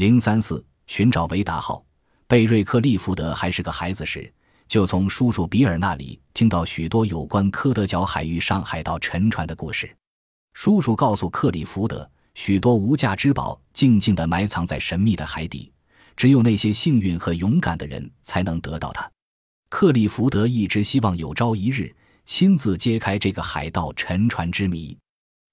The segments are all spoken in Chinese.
零三四寻找维达号，贝瑞克利福德还是个孩子时，就从叔叔比尔那里听到许多有关科德角海域上海盗沉船的故事。叔叔告诉克里福德，许多无价之宝静静地埋藏在神秘的海底，只有那些幸运和勇敢的人才能得到它。克里福德一直希望有朝一日亲自揭开这个海盗沉船之谜。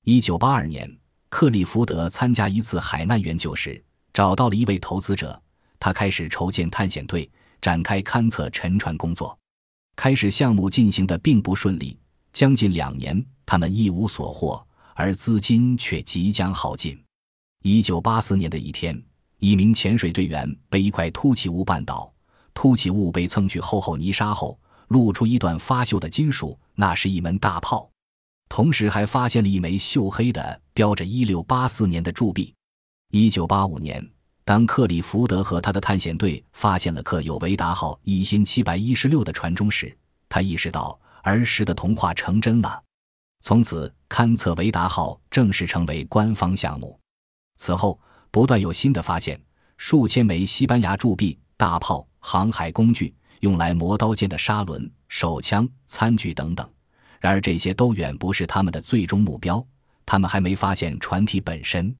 一九八二年，克里福德参加一次海难援救时。找到了一位投资者，他开始筹建探险队，展开勘测沉船工作。开始项目进行的并不顺利，将近两年，他们一无所获，而资金却即将耗尽。一九八四年的一天，一名潜水队员被一块凸起物绊倒，凸起物被蹭去厚厚泥沙后，露出一段发锈的金属，那是一门大炮。同时还发现了一枚锈黑的、标着一六八四年的铸币。一九八五年，当克里福德和他的探险队发现了刻有“维达号一千七百一十六”的船钟时，他意识到儿时的童话成真了。从此，勘测维达号正式成为官方项目。此后，不断有新的发现：数千枚西班牙铸币、大炮、航海工具、用来磨刀剑的砂轮、手枪、餐具等等。然而，这些都远不是他们的最终目标。他们还没发现船体本身。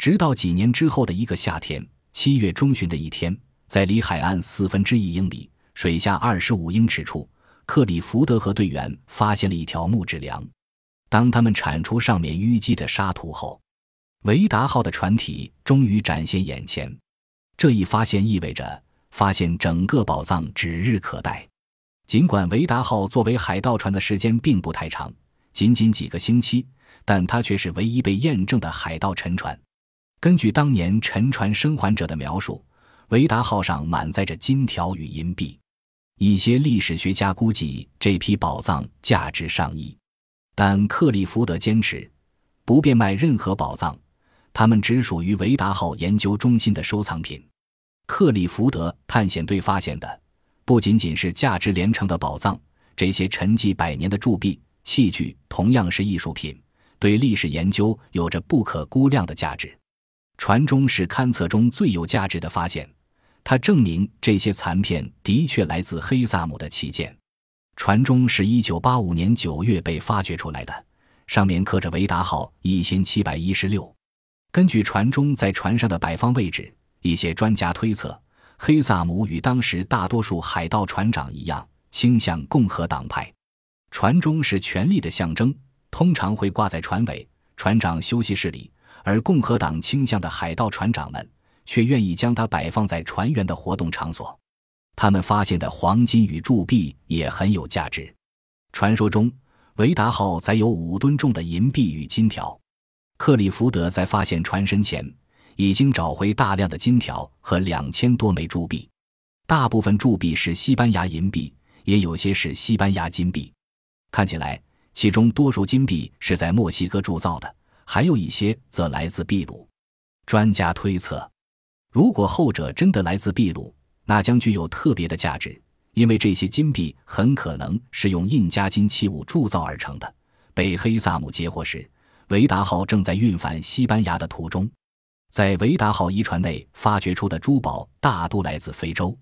直到几年之后的一个夏天，七月中旬的一天，在离海岸四分之一英里、水下二十五英尺处，克里福德和队员发现了一条木质梁。当他们铲除上面淤积的沙土后，维达号的船体终于展现眼前。这一发现意味着发现整个宝藏指日可待。尽管维达号作为海盗船的时间并不太长，仅仅几个星期，但它却是唯一被验证的海盗沉船。根据当年沉船生还者的描述，维达号上满载着金条与银币。一些历史学家估计这批宝藏价值上亿，但克里福德坚持不变卖任何宝藏，它们只属于维达号研究中心的收藏品。克里福德探险队发现的不仅仅是价值连城的宝藏，这些沉寂百年的铸币器具同样是艺术品，对历史研究有着不可估量的价值。船中是勘测中最有价值的发现，它证明这些残片的确来自黑萨姆的旗舰。船中是一九八五年九月被发掘出来的，上面刻着“维达号一千七百一十六”。根据船中在船上的摆放位置，一些专家推测，黑萨姆与当时大多数海盗船长一样，倾向共和党派。船中是权力的象征，通常会挂在船尾、船长休息室里。而共和党倾向的海盗船长们却愿意将它摆放在船员的活动场所。他们发现的黄金与铸币也很有价值。传说中，维达号载有五吨重的银币与金条。克里福德在发现船身前，已经找回大量的金条和两千多枚铸币。大部分铸币是西班牙银币，也有些是西班牙金币。看起来，其中多数金币是在墨西哥铸造的。还有一些则来自秘鲁，专家推测，如果后者真的来自秘鲁，那将具有特别的价值，因为这些金币很可能是用印加金器物铸造而成的。被黑萨姆截获时，维达号正在运返西班牙的途中。在维达号遗船内发掘出的珠宝大都来自非洲，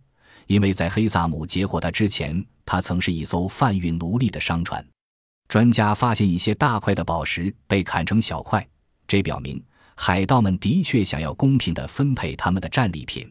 因为在黑萨姆截获它之前，它曾是一艘贩运奴隶的商船。专家发现一些大块的宝石被砍成小块，这表明海盗们的确想要公平地分配他们的战利品。